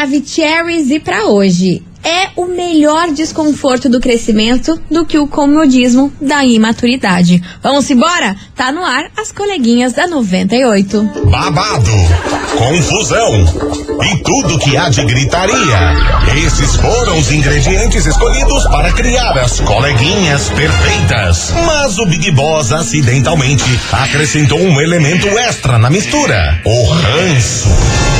Maravicheries e para hoje. É o melhor desconforto do crescimento do que o comodismo da imaturidade. Vamos embora? Tá no ar as coleguinhas da 98. Babado, confusão e tudo que há de gritaria. Esses foram os ingredientes escolhidos para criar as coleguinhas perfeitas. Mas o Big Boss acidentalmente acrescentou um elemento extra na mistura: o ranço.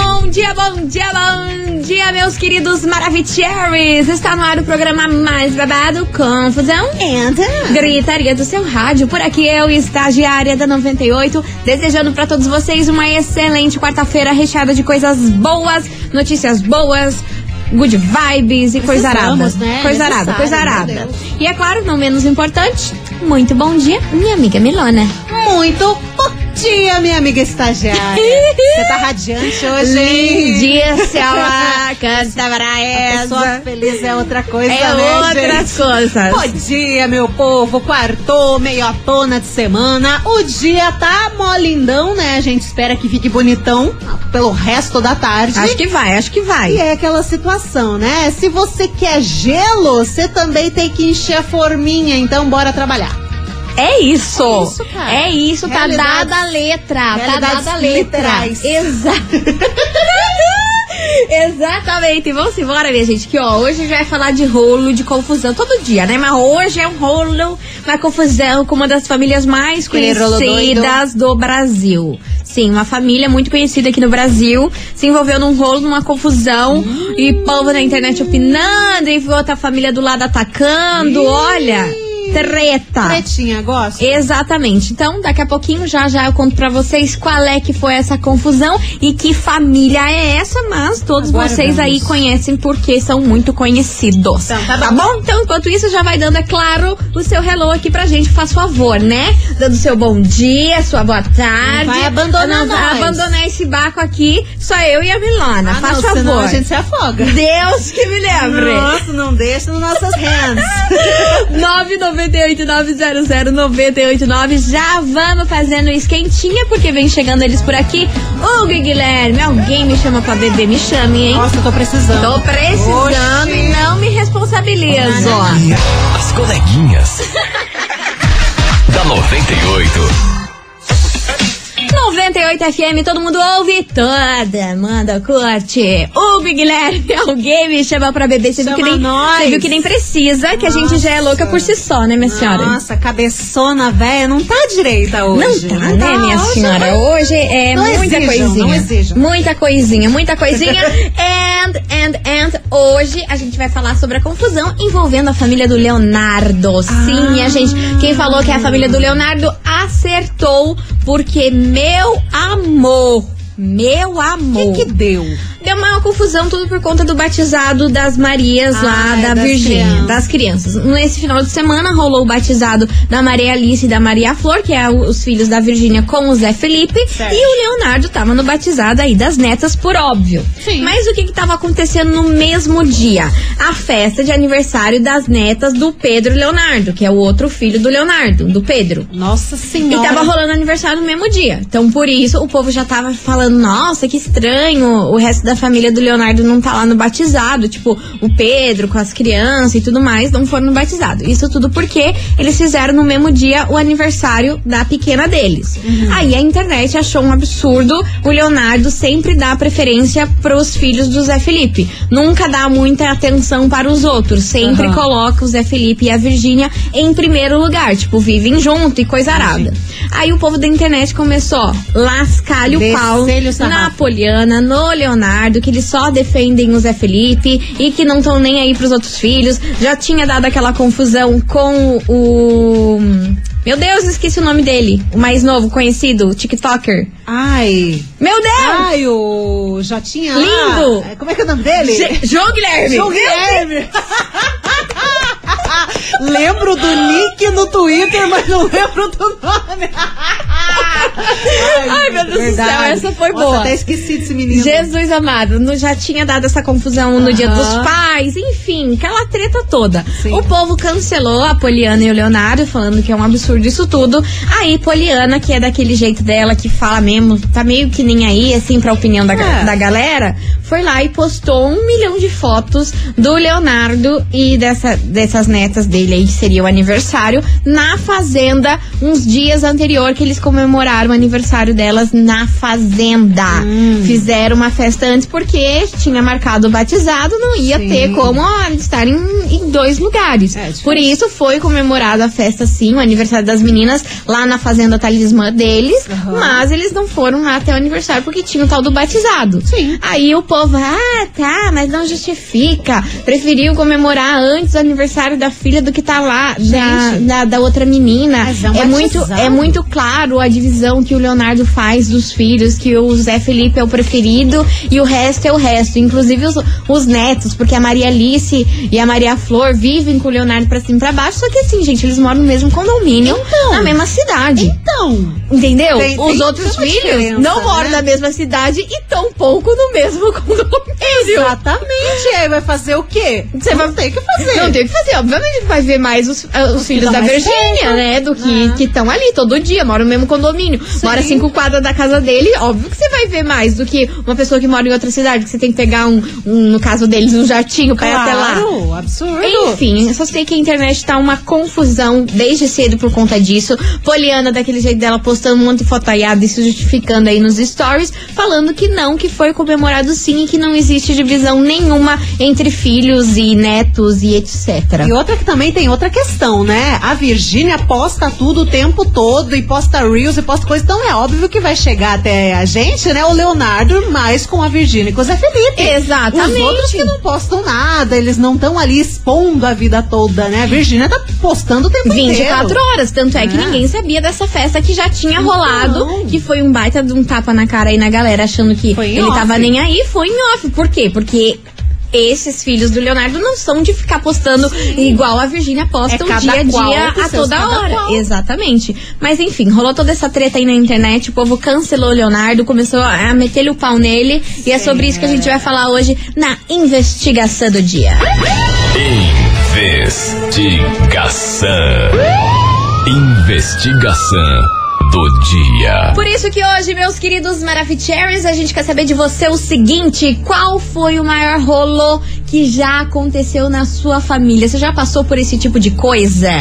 dia, bom dia, bom dia, meus queridos Maravicheries! Está no ar o programa mais babado, Confusão Entra. Gritaria do seu rádio. Por aqui eu, estagiária da 98, desejando para todos vocês uma excelente quarta-feira recheada de coisas boas, notícias boas, good vibes e coisa arada. Precisamos, né? Coisa arada, Necessário, coisa meu arada. Deus. E é claro, não menos importante, muito bom dia, minha amiga Milona. Muito bom dia, minha amiga estagiária. Você tá radiante hoje, hein? Lindíssima, canta para A pessoa essa. feliz é outra coisa, É né, outras gente? coisas. Bom dia, meu povo. Quartou, meio a tona de semana. O dia tá molindão, né? A gente espera que fique bonitão pelo resto da tarde. Acho que vai, acho que vai. E é aquela situação, né? Se você quer gelo, você também tem que encher a forminha. Então, bora trabalhar. É isso. É isso, cara. É isso, tá dada a letra. Tá dada a letra. literais. Exato. Exatamente. E Vamos embora, minha gente. Que ó, hoje a gente vai falar de rolo, de confusão todo dia, né? Mas hoje é um rolo, uma confusão com uma das famílias mais conhecidas do Brasil. Sim, uma família muito conhecida aqui no Brasil se envolveu num rolo, numa confusão e povo na internet opinando e outra família do lado atacando. Olha, treta. Pretinha, gosta? Exatamente. Então, daqui a pouquinho, já já eu conto pra vocês qual é que foi essa confusão e que família é essa, mas todos Agora vocês aí vamos. conhecem porque são muito conhecidos. Então, tá bom. Então, enquanto isso, já vai dando, é claro, o seu hello aqui pra gente, faz favor, né? Dando seu bom dia, sua boa tarde. Não vai abandonar Não, nós. abandonar esse barco aqui, só eu e a Milona. Ah, faz não, favor. a gente se afoga. Deus que me lembre. Nossa, não deixa nas nossas hands. 998-900-989. Já vamos fazendo esquentinha, porque vem chegando eles por aqui. Hugo e Guilherme, alguém me chama pra beber, me chame, hein? Nossa, eu tô precisando. Tô precisando Oxi. e não me responsabilizo. As coleguinhas. da 98. 98 FM, todo mundo ouve toda, manda, curte. Hugo e Guilherme, alguém me chama pra beber. Você viu que nem, nós. você viu que nem precisa, que a gente já é louca por si só, né, minha senhora? Nossa, cabeçona velha não tá direita Não hoje. tá, né, minha hoje. senhora? Hoje é Não muita exijam, coisinha. não exijam. Muita coisinha, muita coisinha. and, and, and, hoje a gente vai falar sobre a confusão envolvendo a família do Leonardo. Sim, minha gente. Quem falou que é a família do Leonardo acertou, porque meu amor. Meu O amor. que que deu? Deu uma confusão tudo por conta do batizado das Marias lá Ai, da das Virgínia, crianças. das crianças. Nesse final de semana rolou o batizado da Maria Alice e da Maria Flor, que é o- os filhos da Virgínia com o Zé Felipe, Certo. e o Leonardo tava no batizado aí das netas, por óbvio. Sim. Mas o que que tava acontecendo no mesmo dia? A festa de aniversário das netas do Pedro Leonardo, que é o outro filho do Leonardo, do Pedro. Nossa E senhora. tava rolando aniversário no mesmo dia. Então, por isso, o povo já tava falando, nossa, que estranho, o resto da família do Leonardo não tá lá no batizado. Tipo, o Pedro com as crianças e tudo mais não foram no batizado. Isso tudo porque eles fizeram no mesmo dia o aniversário da pequena deles. Aí a internet achou um absurdo o Leonardo sempre dar preferência pros filhos do Zé Felipe. Nunca dá muita atenção para os outros. Sempre Aham. coloca o Zé Felipe e a Virgínia em primeiro lugar. Tipo, vivem junto e coisa arada. Aí o povo da internet começou, ó, lascar-lhe o pau Descer-lhe o sarrafo. na Poliana, no Leonardo, que eles só defendem o Zé Felipe e que não estão nem aí pros outros filhos. Já tinha dado aquela confusão com o. Meu Deus, esqueci o nome dele. O mais novo, conhecido, o TikToker. Ai. Meu Deus! Ai, o Jotinha lá. Lindo. É, Como é que é o nome dele? Ge- João Guilherme! João Guilherme. Lembro do nick no Twitter, mas não lembro do nome. Ai, meu Deus do céu, essa foi Nossa, boa. até esqueci desse menino. Jesus amado, no- já tinha dado essa confusão no dia dos pais, enfim, aquela treta toda. Sim. O povo cancelou a Poliana e o Leonardo, falando que é um absurdo isso tudo. Aí, Poliana, que é daquele jeito dela, que fala mesmo, tá meio que nem aí, assim, pra opinião da, É. da galera, foi lá e postou um milhão de fotos do Leonardo e dessa, dessas netas dele aí, que seria o aniversário, na fazenda, uns dias anterior que eles comemoraram o aniversário delas na fazenda. Hum. Fizeram uma festa antes porque tinha marcado o batizado, não ia Sim. ter como estar em, em dois lugares. É. Por isso foi comemorada a festa sim, o aniversário das meninas lá na fazenda talismã deles, Aham. mas eles não foram lá até o aniversário porque tinha o tal do batizado. Sim. Aí o povo, ah, tá, mas não justifica. Preferiu comemorar antes o aniversário da filha do que tá lá, da, da, da outra menina. Mas é muito, é muito claro a divisão que o Leonardo faz dos filhos, que o Zé Felipe é o preferido e o resto é o resto. Inclusive os, os netos, porque a Maria Alice e a Maria Flor vivem com o Leonardo pra cima e pra baixo. Só que assim, gente, eles moram no mesmo condomínio, Então. na mesma cidade. Então, Entendeu? Tem- Os tem- outros filhos não moram né? na mesma cidade e tampouco no mesmo condomínio. exatamente. Aí vai fazer o quê? Você vai- tem o que fazer. Não tem o que fazer. Obviamente vai ver mais os, ah, os filhos da Virgínia, né? Do que Ah. que estão ali todo dia, moram no mesmo condomínio. Mora cinco quadras da casa dele. Óbvio que você vai ver mais do que uma pessoa que mora em outra cidade, que você tem que pegar um, um, no caso deles, um jatinho pra ir até lá. Claro, absurdo. Enfim, eu só sei que a internet tá uma confusão desde cedo por conta disso. Poliana, daquele jeito dela, postando um monte de fotaiada e se justificando aí nos stories, falando que não, que foi comemorado sim e que não existe divisão nenhuma entre filhos e netos e etc. E outra que também tem outra questão, né? A Virgínia posta tudo o tempo todo e posta reels e posta coisa. Então é óbvio que vai chegar até a gente, né? O Leonardo mais com a Virgínia e com o Zé Felipe. Exatamente. Os outros que não postam nada, eles não estão ali expondo a vida toda, né? A Virgínia tá postando o tempo 24 inteiro. horas, tanto é que É. ninguém sabia dessa festa que já tinha Então. rolado, que foi um baita de um tapa na cara aí na galera, achando que ele off. tava nem aí, foi em off. Por quê? Porque esses filhos do Leonardo não são de ficar postando igual a Virgínia posta É o cada dia a dia a toda hora. qual. Exatamente. Mas enfim, rolou toda essa treta aí na internet, o povo cancelou o Leonardo, começou a meter-lhe o pau nele, e é sobre isso que a gente vai falar hoje na investigação do dia. Investigação. Investigação do dia. Por isso que hoje, meus queridos Maravicheries, a gente quer saber de você o seguinte: qual foi o maior rolo que já aconteceu na sua família? Você já passou por esse tipo de coisa?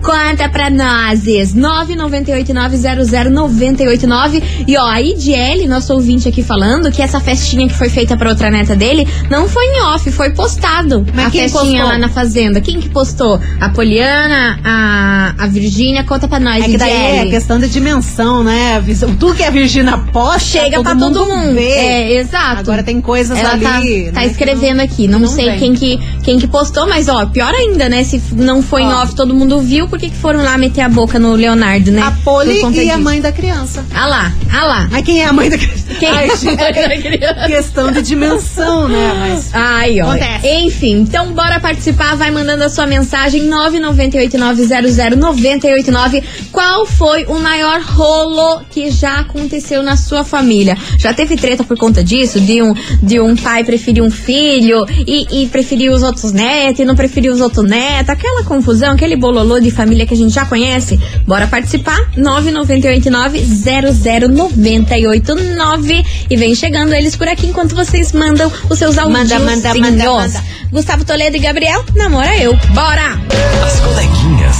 Conta pra nós! 998900989 e ó, a IDL, nosso ouvinte aqui falando que essa festinha que foi feita pra outra neta dele não foi em off, foi postado. Mas a quem festinha postou? lá na fazenda. Quem que postou? A Poliana, a, a Virgínia? Conta pra nós, É que daí é questão de dimensão, né? Tudo que a Virgínia posta, Chega pra todo mundo. vê. É, exato. Agora tem coisas Ela ali. tá, né, tá que escrevendo aqui. Não, não sei quem que, quem que postou, mas ó, pior ainda, né? Se não foi em Ó. off, todo mundo viu, por que que foram lá meter a boca no Leonardo, né? A Poli e a disso. mãe da criança. Ah lá, ah lá. Mas quem é a mãe da criança? Quem Ai, é a gente, mãe da criança? Questão de dimensão, né? Mas. Ai, ó. Acontece. Enfim, então bora participar, vai mandando a sua mensagem 998900989. Qual foi o maior rolo que já aconteceu na sua família? Já teve treta por conta disso? De um, de um pai preferir um filho e, e preferir os outros netos e não preferir os outros netos? Aquela confusão, aquele bololô de família que a gente já conhece? Bora participar? 998900989 e vem chegando eles por aqui enquanto vocês mandam os seus áudios. Manda, manda, manda, manda. Gustavo Toledo e Gabriel, namora eu. Bora! As coleguinhas.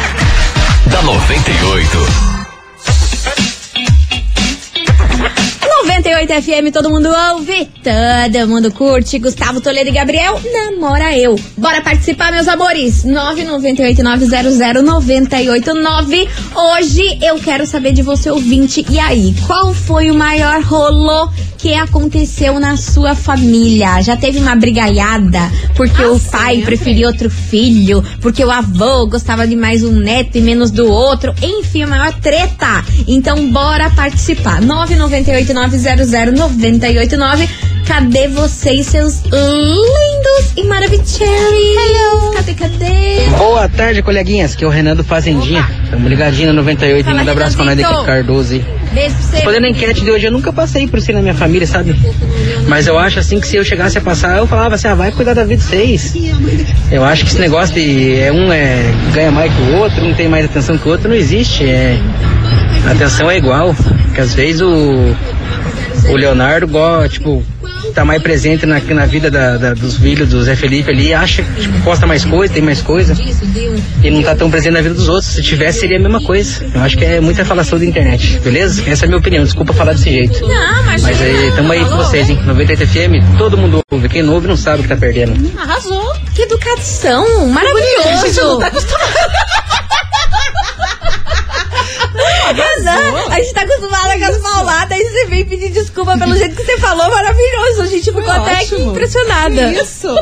da 98. 98 FM, todo mundo ouve, todo mundo curte. Gustavo Toledo e Gabriel, namora eu. Bora participar, meus amores? 998900989. Hoje eu quero saber de você, ouvinte. E aí, qual foi o maior rolo que aconteceu na sua família? Já teve uma brigaiada porque Ah, o pai sempre. preferia outro filho, porque o avô gostava de mais um neto e menos do outro. Enfim, a maior treta. Então, bora participar. 998900989. Cadê vocês, seus lindos e Maravicherry. Hello. Cadê, cadê? Boa tarde, coleguinhas. Que é o Renan do Fazendinha. Tamo ligadinho na 98 e manda abraço pra nós daqui Cardoso aí. Beijo pra você. A enquete de hoje, eu nunca passei por isso na minha família, sabe? Mas eu acho assim que se eu chegasse a passar, eu falava assim, ah, vai cuidar da vida de vocês. Eu acho que esse negócio de é, um é, ganha mais que o outro, um tem mais atenção que o outro, não existe. É, a atenção é igual. Porque às vezes o, o Leonardo, tipo, tá mais presente na, na vida da- da- dos filhos do Zé Felipe ali, acha que tipo, posta mais coisa, tem mais coisa. E não tá tão presente na vida dos outros. Se tivesse, seria a mesma coisa. Eu acho que é muita falação da internet, beleza? Essa é a minha opinião, desculpa falar desse jeito. Não, mas. Mas aí, tamo aí com vocês, hein? 98 FM, todo mundo ouve. Quem não ouve não sabe o que tá perdendo. Arrasou. Que educação! Maravilhoso! Gente não tá acostumado. Renan, a gente tá acostumada com as pauladas, aí você vem pedir desculpa pelo jeito que você falou, maravilhoso. A gente ficou até aqui ótimo. impressionada. Isso.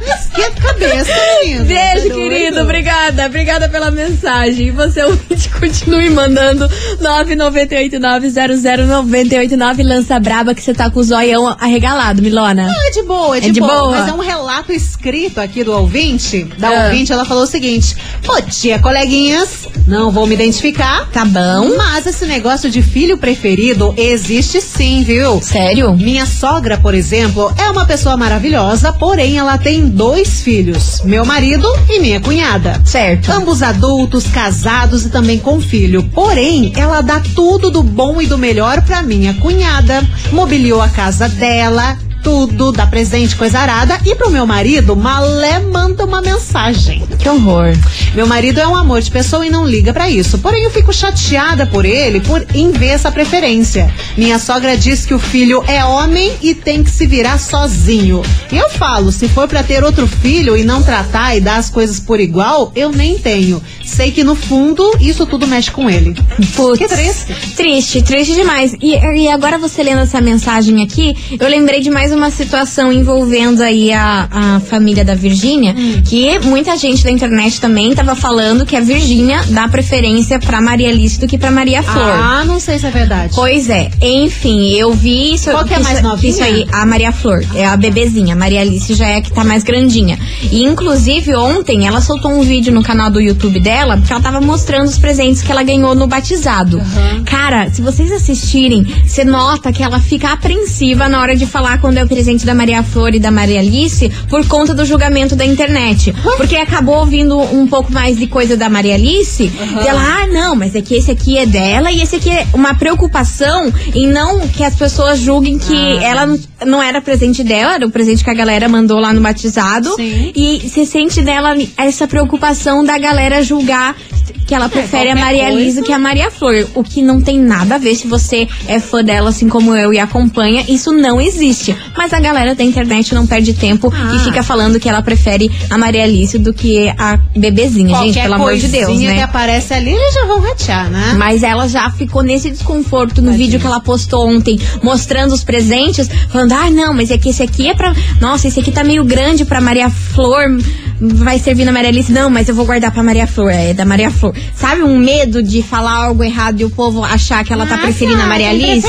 Esquenta a cabeça, menino. Beijo, Tá querido. doido? Obrigada. Obrigada pela mensagem. E você, ouvinte, continue mandando 998900989. Lança braba que você tá com o zoião arregalado, Milona. É de boa, é de, É de boa. boa? Mas é um relato escrito aqui do ouvinte. Da Ah. ouvinte, ela falou o seguinte: Bom dia, coleguinhas. Não vou me identificar. Tá bom? Mas esse negócio de filho preferido existe sim, viu? Sério? Minha sogra, por exemplo, é uma pessoa maravilhosa, porém ela tem dois filhos: meu marido e minha cunhada. Certo. Ambos adultos, casados e também com filho. Porém, ela dá tudo do bom e do melhor pra minha cunhada. Mobiliou a casa dela, tudo, dá presente, coisa arada. E pro meu marido, malé manda uma mensagem. Que horror. Meu marido é um amor de pessoa e não liga pra isso. Porém, eu fico chateada por ele por em ver essa preferência. Minha sogra diz que o filho é homem e tem que se virar sozinho. E eu falo, se for pra ter outro filho e não tratar e dar as coisas por igual, eu nem tenho. Sei que no fundo isso tudo mexe com ele. Putz. Que triste. Triste, triste demais. E, e agora você lendo essa mensagem aqui, eu lembrei de mais uma situação envolvendo aí a, a família da Virgínia, Hum. que muita gente da internet também tava falando que a Virgínia dá preferência pra Maria Alice do que pra Maria Flor. Ah, não sei se é verdade. Pois é, enfim, eu vi isso. Qual que é isso, mais novinha? Isso aí, a Maria Flor, é a bebezinha. A Maria Alice já é a que tá mais grandinha. E inclusive ontem ela soltou um vídeo no canal do YouTube dela, porque ela tava mostrando os presentes que ela ganhou no batizado. Cara, se vocês assistirem, você nota que ela fica apreensiva na hora de falar quando é o presente da Maria Flor e da Maria Alice, por conta do julgamento da internet. Porque acabou ouvindo um pouco mais de coisa da Maria Alice, e ela, ah, não, mas é que esse aqui é dela e esse aqui é uma preocupação em não que as pessoas julguem que Ah. ela não, era presente dela, era o presente que a galera mandou lá no batizado. Sim. E se sente dela essa preocupação da galera julgar que ela prefere a É, qualquer Maria coisa. Lisa que a Maria Flor. O que não tem nada a ver se você é fã dela, assim como eu, e acompanha. Isso não existe. Mas a galera da internet não perde tempo Ah. e fica falando que ela prefere a Maria Alice do que a bebezinha, gente, Qualquer pelo amor de Deus, coisinha que né? aparece ali, eles já vão ratear, né? Mas ela já ficou nesse desconforto no vídeo que ela postou ontem, mostrando os presentes, falando: ah, não, mas é que esse aqui é pra. Nossa, esse aqui tá meio grande pra Maria Flor, vai servir na Maria Alice. Não, mas eu vou guardar pra Maria Flor, é da Maria Flor. Sabe um medo de falar algo errado e o povo achar que ela tá preferindo a Maria Alice?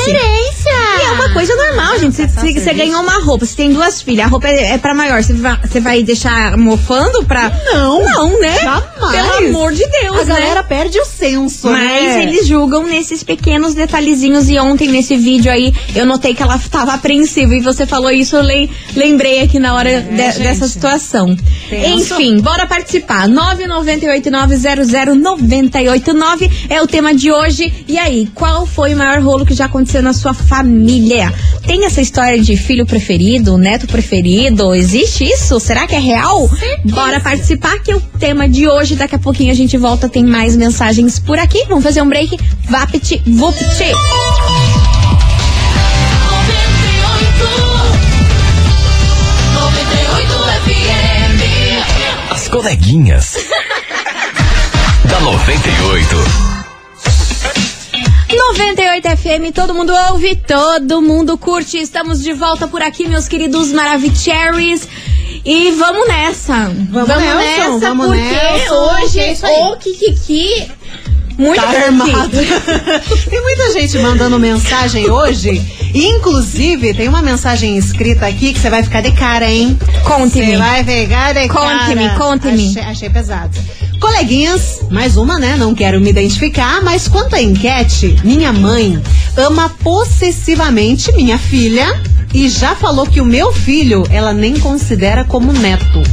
E é uma coisa normal, gente. Você- você ganhou uma roupa, você tem duas filhas, a roupa é, é pra maior. Você vai, você vai deixar mofando pra. Não. Não, né? Jamais. Pelo amor de Deus, A né? galera perde o senso, Mas né? eles julgam nesses pequenos detalhezinhos. E ontem, nesse vídeo aí, eu notei que ela estava apreensiva. E você falou isso, eu lem- lembrei aqui na hora de- É, gente. dessa situação. Tenso. Enfim, bora participar. 998900989 é o tema de hoje. E aí, qual foi o maior rolo que já aconteceu na sua família? Tem essa história de filho preferido, neto preferido? Existe isso? Será que é real? Bora participar, que o tema de hoje. Daqui a pouquinho a gente volta, tem mais mensagens por aqui. Vamos fazer um break. Vapti, vupti. As coleguinhas. da 98. 98 FM, todo mundo ouve, todo mundo curte. Estamos de volta por aqui, meus queridos Maravicheries. E vamos nessa. Vamos, Nelson, vamos, porque Nelson, hoje é o Kikiki Muito tá armado. tem muita gente mandando mensagem hoje. Inclusive, tem uma mensagem escrita aqui que você vai ficar de cara, hein? Conte-me. Você vai pegar de cara. Conte-me, conte-me. Achei, achei pesado. Coleguinhas, mais uma, né? Não quero me identificar, mas quanto à enquete, minha mãe ama possessivamente minha filha e já falou que o meu filho ela nem considera como neto.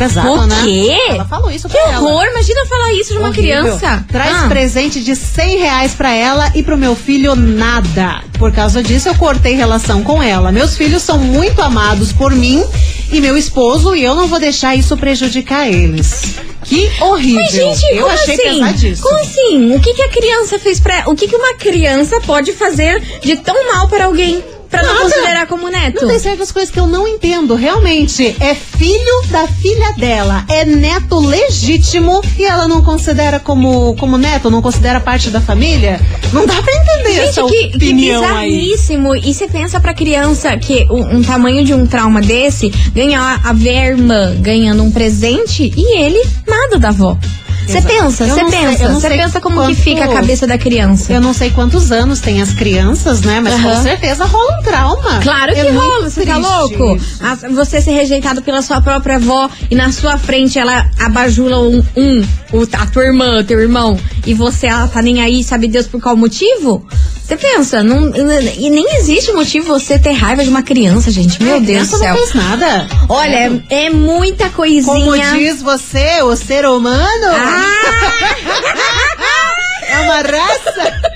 Pesado, O né? quê? Ela falou isso Que pra ela. horror, imagina falar isso de uma Horrível. criança. Traz Ah. presente de 100 reais pra ela e pro meu filho nada. Por causa disso, eu cortei relação com ela. Meus filhos são muito amados por mim e meu esposo e eu não vou deixar isso prejudicar eles. Que horrível. Mas, gente, eu como achei assim? pesadíssimo. Como assim? O que, que a criança fez pra. O que, que uma criança pode fazer de tão mal para alguém? Pra não Nada. considerar como neto? Não tem certas coisas que eu não entendo. Realmente, é filho da filha dela. É neto legítimo e ela não considera como, como neto, não considera parte da família? Não dá pra entender Gente, essa que, que opinião aí. bizarríssimo. E você pensa pra criança que um, um tamanho de um trauma desse, ganhar a ver ganhando um presente e ele nada da avó. Você pensa, você pensa, você pensa como quanto- que fica a cabeça da criança. Eu não sei quantos anos tem as crianças, né? Mas com certeza rola um trauma. Claro que É rola, você tá louco? isso. Você ser rejeitado pela sua própria avó e na sua frente ela abajula um, um a tua irmã, teu irmão, e você, ela tá nem aí, sabe Deus por qual motivo? Você pensa, não, e nem existe motivo você ter raiva de uma criança, gente. Meu É, Deus do céu. não fez nada. Olha, é, é muita coisinha. Como diz você, o ser humano Ah! é uma raça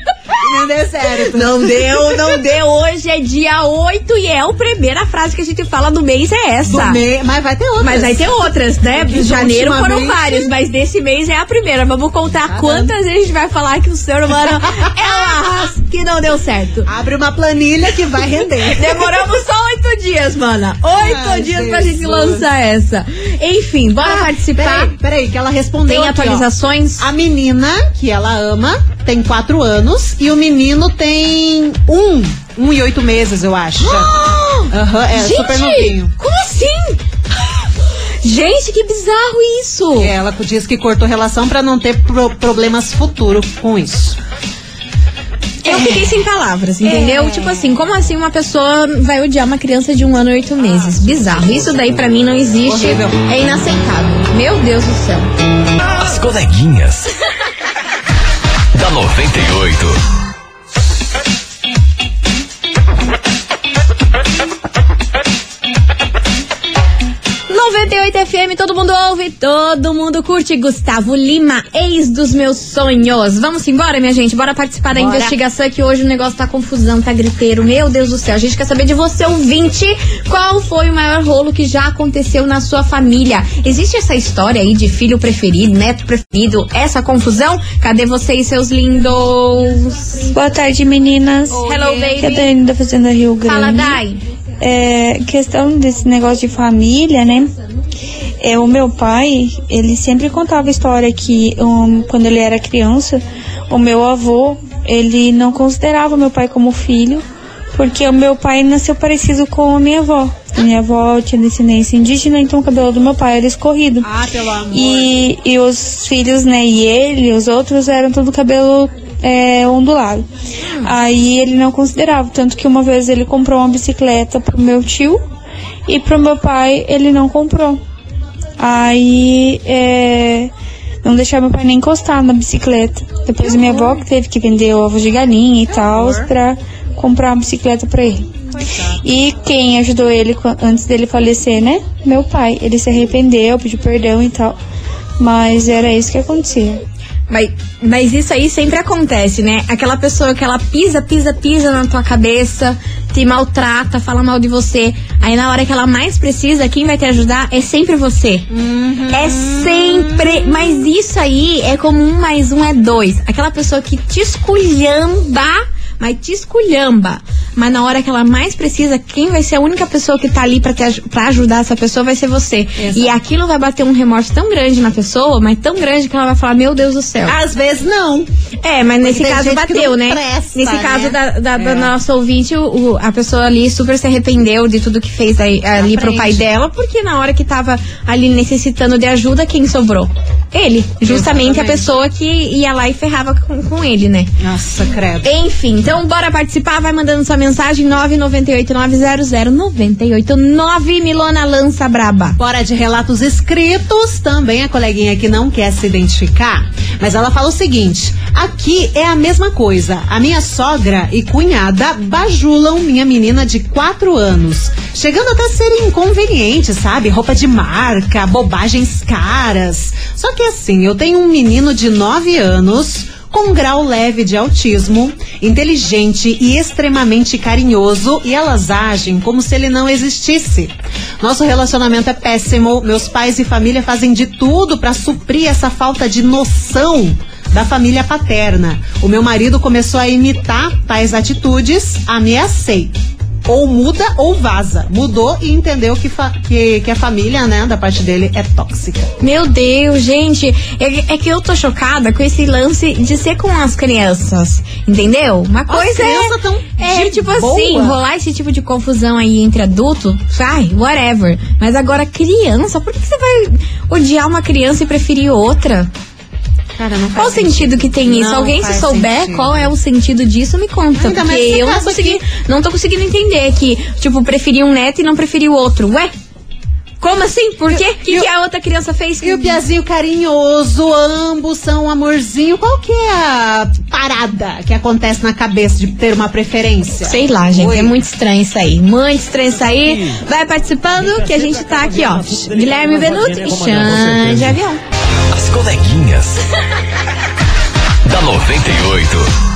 não deu. Não deu, não deu. Hoje é dia 8 e é a primeira frase que a gente fala do mês é essa. Me- Mas vai ter outras. Mas vai ter outras, né? Porque Janeiro foram vários, mas desse mês é a primeira. Vamos contar Caramba. quantas vezes a gente vai falar que o ser humano é uma raça que não deu certo. Abre uma planilha que vai render. Demoramos só oito dias, mana. Oito Ai, dias pra gente Jesus. lançar essa. Enfim, bora participar. Peraí, peraí, que ela respondeu Tem aqui, ó. atualizações? A menina, que ela ama, tem quatro anos e o menino tem um, um e oito meses, eu acho. Aham, é gente, super novinho. como assim? Gente, que bizarro isso. E Ela diz que cortou relação pra não ter pro- problemas futuros com isso. Eu fiquei sem palavras, entendeu? É. Tipo assim, como assim uma pessoa vai odiar uma criança de um ano e oito meses? Bizarro. Isso daí pra mim não existe. Horrível. É inaceitável. Meu Deus do céu. As coleguinhas. Da 98. 98 FM, todo mundo ouve, todo mundo curte. Gustavo Lima, ex dos meus sonhos. Vamos embora, minha gente? Bora participar da Bora. investigação que hoje o negócio tá confusão, tá griteiro. Meu Deus do céu. A gente quer saber de você, ouvinte, qual foi o maior rolo que já aconteceu na sua família? Existe essa história aí de filho preferido, neto preferido, essa confusão? Cadê vocês, seus lindos? Boa tarde, meninas. Hello, Que é a baby. Dani da Fazenda Rio Grande. Fala, Dai. É, questão desse negócio de família, né? É, o meu pai, ele sempre contava a história que um, quando ele era criança, o meu avô, ele não considerava meu pai como filho, porque o meu pai nasceu parecido com a minha avó. A minha avó tinha descendência indígena, então o cabelo do meu pai era escorrido. Ah, pelo amor. E, e os filhos, né, e ele, os outros eram tudo cabelo é, ondulado. Aí ele não considerava, tanto que uma vez ele comprou uma bicicleta pro meu tio e pro meu pai ele não comprou. Aí é, não deixava meu pai nem encostar na bicicleta. Depois a minha avó que teve que vender ovos de galinha e tal pra comprar uma bicicleta pra ele. E quem ajudou ele antes dele falecer, né? Meu pai. Ele se arrependeu, pediu perdão e tal. Mas era isso que acontecia. Mas, mas isso aí sempre acontece, né? Aquela pessoa que ela pisa, pisa, pisa na tua cabeça, te maltrata, fala mal de você. Aí na hora que ela mais precisa, quem vai te ajudar é sempre você. É sempre. Mas isso aí é como um mais um é dois. Aquela pessoa que te esculhamba, mas te esculhamba. Mas na hora que ela mais precisa, quem vai ser a única pessoa que tá ali pra ajudar essa pessoa vai ser você. Exato. E aquilo vai bater um remorso tão grande na pessoa, mas tão grande que ela vai falar, meu Deus do céu. Às vezes não. É, mas nesse caso bateu, né? presta, nesse caso né? da, da, da É. nossa ouvinte, o, a pessoa ali super se arrependeu de tudo que fez aí, ali pro pai dela, porque na hora que tava ali necessitando de ajuda, quem sobrou? Ele. Justamente a Exatamente. pessoa que ia lá e ferrava com, com ele, né? Nossa, credo. Enfim, então bora participar, vai mandando sua mensagem 998-900-989 Milona Lança Braba. Bora de relatos escritos, também a coleguinha que não quer se identificar, mas ela fala o seguinte: aqui é a mesma coisa. A minha sogra e cunhada bajulam minha menina de 4 anos, chegando até a ser inconveniente, sabe? Roupa de marca, bobagens caras. Só que assim, eu tenho um menino de 9 anos com grau leve de autismo, inteligente e extremamente carinhoso, e elas agem como se ele não existisse. Nosso relacionamento é péssimo, meus pais e família fazem de tudo para suprir essa falta de noção da família paterna. O meu marido começou a imitar tais atitudes, ameacei. Ou muda ou vaza. Mudou e entendeu que, que, que a família, né, da parte dele é tóxica. Meu Deus, gente, é, é que eu tô chocada com esse lance de ser com as crianças, entendeu? Uma coisa crianças é, tão é de tipo boa. assim, rolar esse tipo de confusão aí entre adulto, ai, whatever. Mas agora criança, por que que você vai odiar uma criança e preferir outra? Cara, não Qual o sentido que tem isso? Não Alguém se souber sentido. qual é o sentido disso, me conta. Ainda porque eu não consegui, aqui. não tô conseguindo entender que, tipo, preferi um neto e não preferi o outro. Ué? Como assim? Por quê? O que, que a outra criança fez? E o Piazinho carinhoso, ambos são um amorzinho. Qual que é a parada que acontece na cabeça de ter uma preferência? Sei lá, gente. Oi. É muito estranho isso aí. Muito estranho isso aí. Vai participando que a gente tá aqui, ó. Guilherme Venuto e Xande de Avião. As coleguinhas. da 98.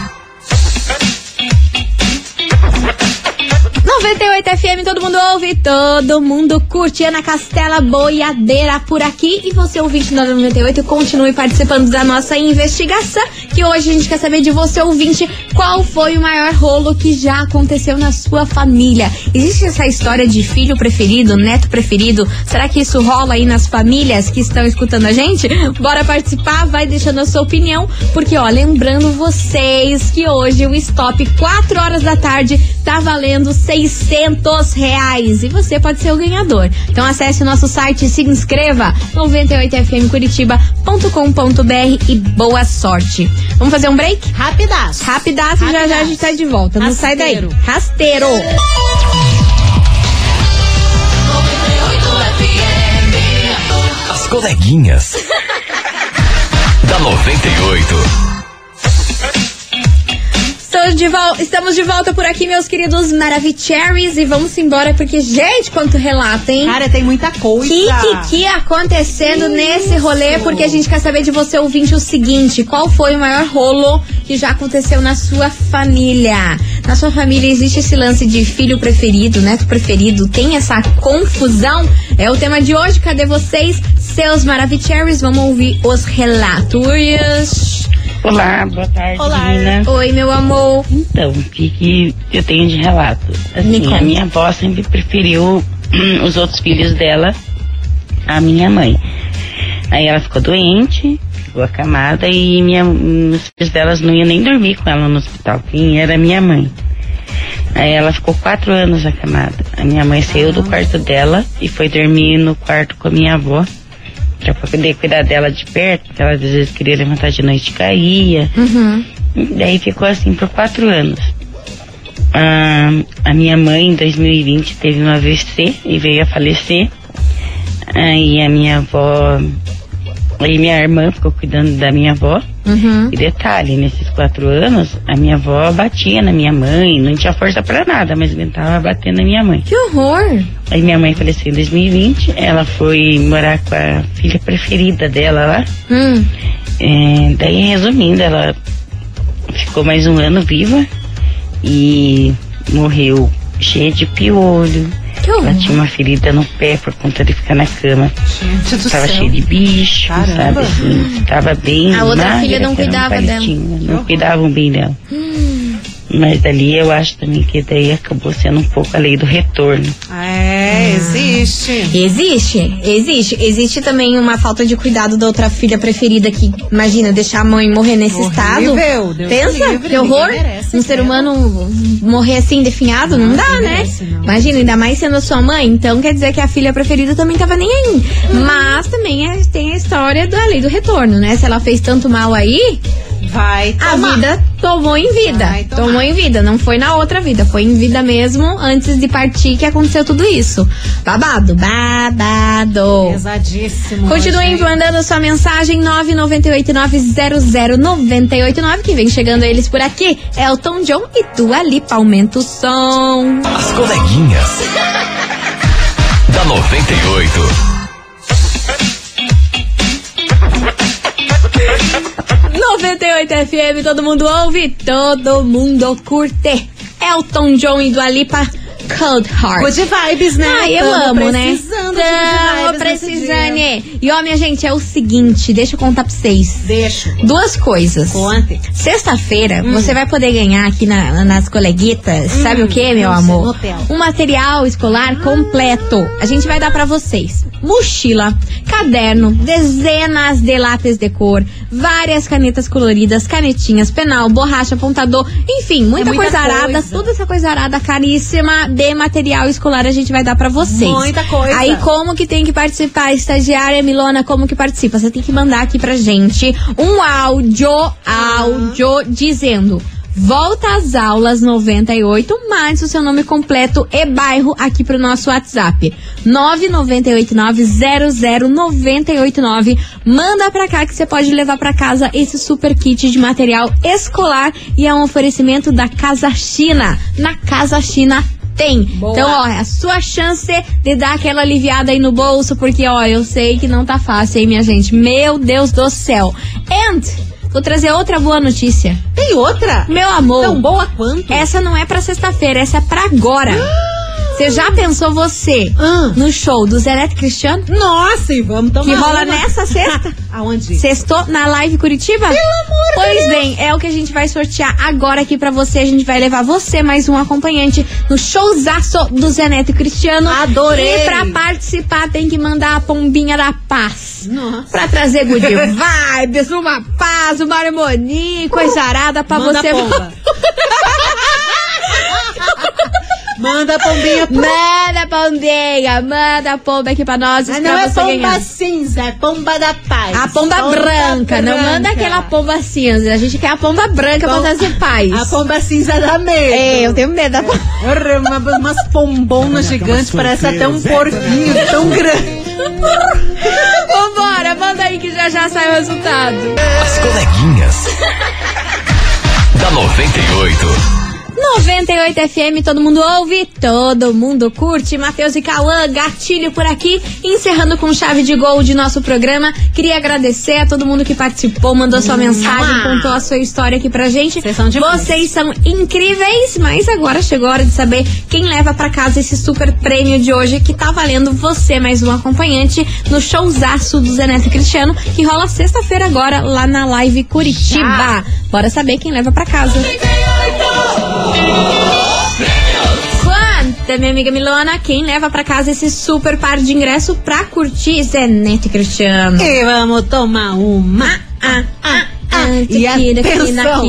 98 FM, todo mundo ouve, todo mundo curte. Ana Castela Boiadeira por aqui. E você, ouvinte da 98, continue participando da nossa investigação. Que hoje a gente quer saber de você, ouvinte, qual foi o maior rolo que já aconteceu na sua família. Existe essa história de filho preferido, neto preferido? Será que isso rola aí nas famílias que estão escutando a gente? Bora participar, vai deixando a sua opinião. Porque, ó, lembrando vocês que hoje o stop, 4 horas da tarde, tá valendo 600 reais e você pode ser o ganhador. Então acesse o nosso site e se inscreva 98fmcuritiba.com.br e boa sorte. Vamos fazer um break? Rapidaço. Rapidaço, já já a gente tá de volta. Não sai daí. Rasteiro. Rasteiro. As coleguinhas. da 98. Estamos de, estamos de volta por aqui, meus queridos Maravicheries, e vamos embora porque, gente, quanto relato, hein? Cara, tem muita coisa. que, que, que acontecendo nesse rolê? Porque a gente quer saber de você, ouvinte, o seguinte: qual foi o maior rolo que já aconteceu na sua família? Na sua família existe esse lance de filho preferido, neto preferido? Tem essa confusão? É o tema de hoje. Cadê vocês, seus Maravicheries? Vamos ouvir os relatos. Olá, boa tarde, Olá. menina. Oi, meu amor. Então, o que, que eu tenho de relato? Assim, a minha avó sempre preferiu os outros filhos dela à minha mãe. Aí ela ficou doente, ficou acamada e minha, os filhos delas não iam nem dormir com ela no hospital. Quem era minha mãe. Aí ela ficou quatro anos acamada. A minha mãe saiu do quarto dela e foi dormir no quarto com a minha avó. Pra poder cuidar dela de perto, porque ela às vezes queria levantar de noite e caía. Uhum. Daí ficou assim por quatro anos. Ah, a minha mãe, em 2020, teve um AVC e veio a falecer. Aí a minha avó. Aí minha irmã ficou cuidando da minha avó. Uhum. E detalhe, nesses quatro anos, a minha avó batia na minha mãe, não tinha força pra nada, mas aguentava bater na minha mãe. Que horror! Aí minha mãe faleceu em 2020, ela foi morar com a filha preferida dela lá. Hum. É, daí, resumindo, ela ficou mais um ano viva e morreu cheia de piolho. Que horror! Ela tinha uma ferida no pé por conta de ficar na cama. Gente do Tava céu. cheia de bicho, Caramba. sabe assim? Tava bem. A outra filha não um cuidava dela. palitinho, Não cuidavam bem dela. Mas dali eu acho também que daí acabou sendo um pouco a lei do retorno. É, existe. Existe, existe. Existe também uma falta de cuidado da outra filha preferida que, imagina, deixar a mãe morrer nesse Horrível, estado. Deus Pensa, livre, que horror. merece, um ser humano morrer assim, definhado, não, dá, ninguém né? merece, não. Imagina, ainda mais sendo a sua mãe. Então quer dizer que a filha preferida também tava nem aí. Mas também é- tem a história da lei do retorno, né? Se ela fez tanto mal aí, Vai a tomar. vida tomou em vida. Tomou em vida. Não foi na outra vida. Foi em vida mesmo, antes de partir, que aconteceu tudo isso. Babado, babado. Pesadíssimo. Continuem gente. mandando sua mensagem 998900989 que vem chegando eles por aqui. Elton John e Tua Lipa. Aumenta o som. As coleguinhas. da 98. 98 FM, todo mundo ouve, todo mundo curte. Elton John e Dua Lipa, Cold Heart. Good vibes, né? Ai, eu Tamo amo, né? precisando de Tamo precisando. E ó, minha gente, é o seguinte, deixa eu contar pra vocês. Deixa. Duas coisas. Conte. Sexta-feira, Hum. você vai poder ganhar aqui na- nas coleguitas, sabe o que, meu não sei, amor? Um material escolar completo. A gente vai dar pra vocês mochila, caderno, dezenas de lápis de cor, várias canetas coloridas, canetinhas, penal, borracha, apontador, enfim, muita, É muita coisa arada, toda essa coisa arada caríssima de material escolar a gente vai dar pra vocês. Muita coisa. Aí como que tem que participar? Estagiária Milona, como que participa? Você tem que mandar aqui pra gente um áudio, áudio dizendo Volta às aulas 98, mais o seu nome completo e bairro aqui pro nosso WhatsApp. 998900989. Manda pra cá que você pode levar pra casa esse super kit de material escolar e é um oferecimento da Casa China. Na Casa China tem. Boa. Então, ó, é a sua chance de dar aquela aliviada aí no bolso, porque, ó, eu sei que não tá fácil, hein, minha gente? Meu Deus do céu. And, vou trazer outra boa notícia. Tem outra? Meu amor, Tão boa quanto? essa não é pra sexta-feira, essa é pra agora. Você já pensou você Ah. no show do Zé Neto Cristiano? Nossa, e vamos tomar Que rola uma. nessa sexta? Aonde? Sextou na live Curitiba? Pelo amor Pois bem, é o que a gente vai sortear agora aqui pra você. A gente vai levar você mais um acompanhante no showzaço do Zé Neto e Cristiano. Adorei. E pra participar tem que mandar a pombinha da paz. Nossa. Pra trazer good vibes, uma paz, uma harmonia, coisa arada pra Manda você. pomba. Manda a pombinha pro... Manda a pombinha, manda a pomba aqui pra nós Mas pra não é você pomba ganhar. cinza, é pomba da paz. A pomba branca, não manda aquela pomba cinza. A gente quer a pomba branca pra Pom- trazer paz. A pomba cinza dá medo. É, eu tenho medo da pomba. Orra, uma- Umas pombonas gigantes, parece até um porquinho tão grande. Vambora, manda aí que já já sai o resultado. As coleguinhas. da 98. 98 FM, todo mundo ouve, todo mundo curte. Matheus e Cauã, gatilho por aqui. Encerrando com chave de gol de nosso programa. Queria agradecer a todo mundo que participou, mandou sua mensagem, contou a sua história aqui pra gente. Vocês são. Vocês são incríveis, mas agora chegou a hora de saber quem leva pra casa esse super prêmio de hoje que tá valendo você mais um acompanhante no showzaço do Zé Neto e Cristiano, que rola sexta-feira agora lá na Live Curitiba. Bora saber quem leva pra casa. Quanta, minha amiga Milona, quem leva pra casa esse super par de ingresso pra curtir Zé Neto e Cristiano? E vamos tomar uma. Ah, ah, ah, E atenção,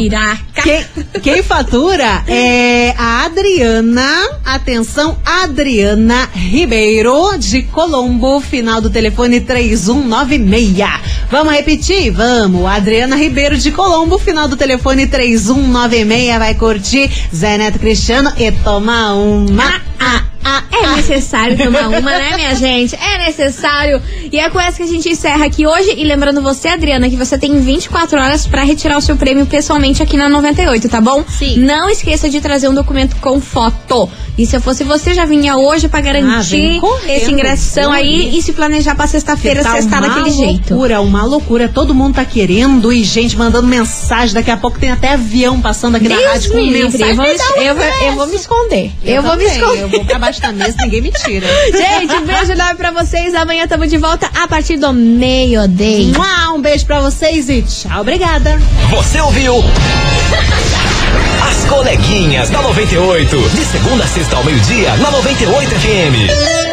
quem, quem fatura é a Adriana, atenção, Adriana Ribeiro de Colombo, final do telefone 3196. Vamos repetir? Vamos. Adriana Ribeiro de Colombo, final do telefone 3196, vai curtir Zé Neto Cristiano e tomar uma. Ah, ah, É necessário tomar uma, né, minha gente? É necessário. E é com essa que a gente encerra aqui hoje. E lembrando você, Adriana, que você tem 24 horas pra retirar o seu prêmio pessoalmente aqui na 98, tá bom? Sim. Não esqueça de trazer um documento com foto. E se eu fosse você, já vinha hoje pra Ah, garantir correndo, esse ingressão aí e se planejar pra sexta-feira tá sextar uma daquele jeito. loucura, uma loucura. Todo mundo tá querendo e gente mandando mensagem. Daqui a pouco tem até avião passando aqui na Deus rádio com me livre, mensagem. eu vou, Me me, eu, vou, eu vou me esconder. Eu, vou me também, esconder. Eu vou pra baixo da mesa, ninguém me tira. Gente, um beijo enorme pra vocês. Amanhã tamo de volta a partir do meio-dia. Um beijo pra vocês e tchau, obrigada. Você ouviu? As coleguinhas da 98. De segunda a sexta ao meio-dia, na 98 FM.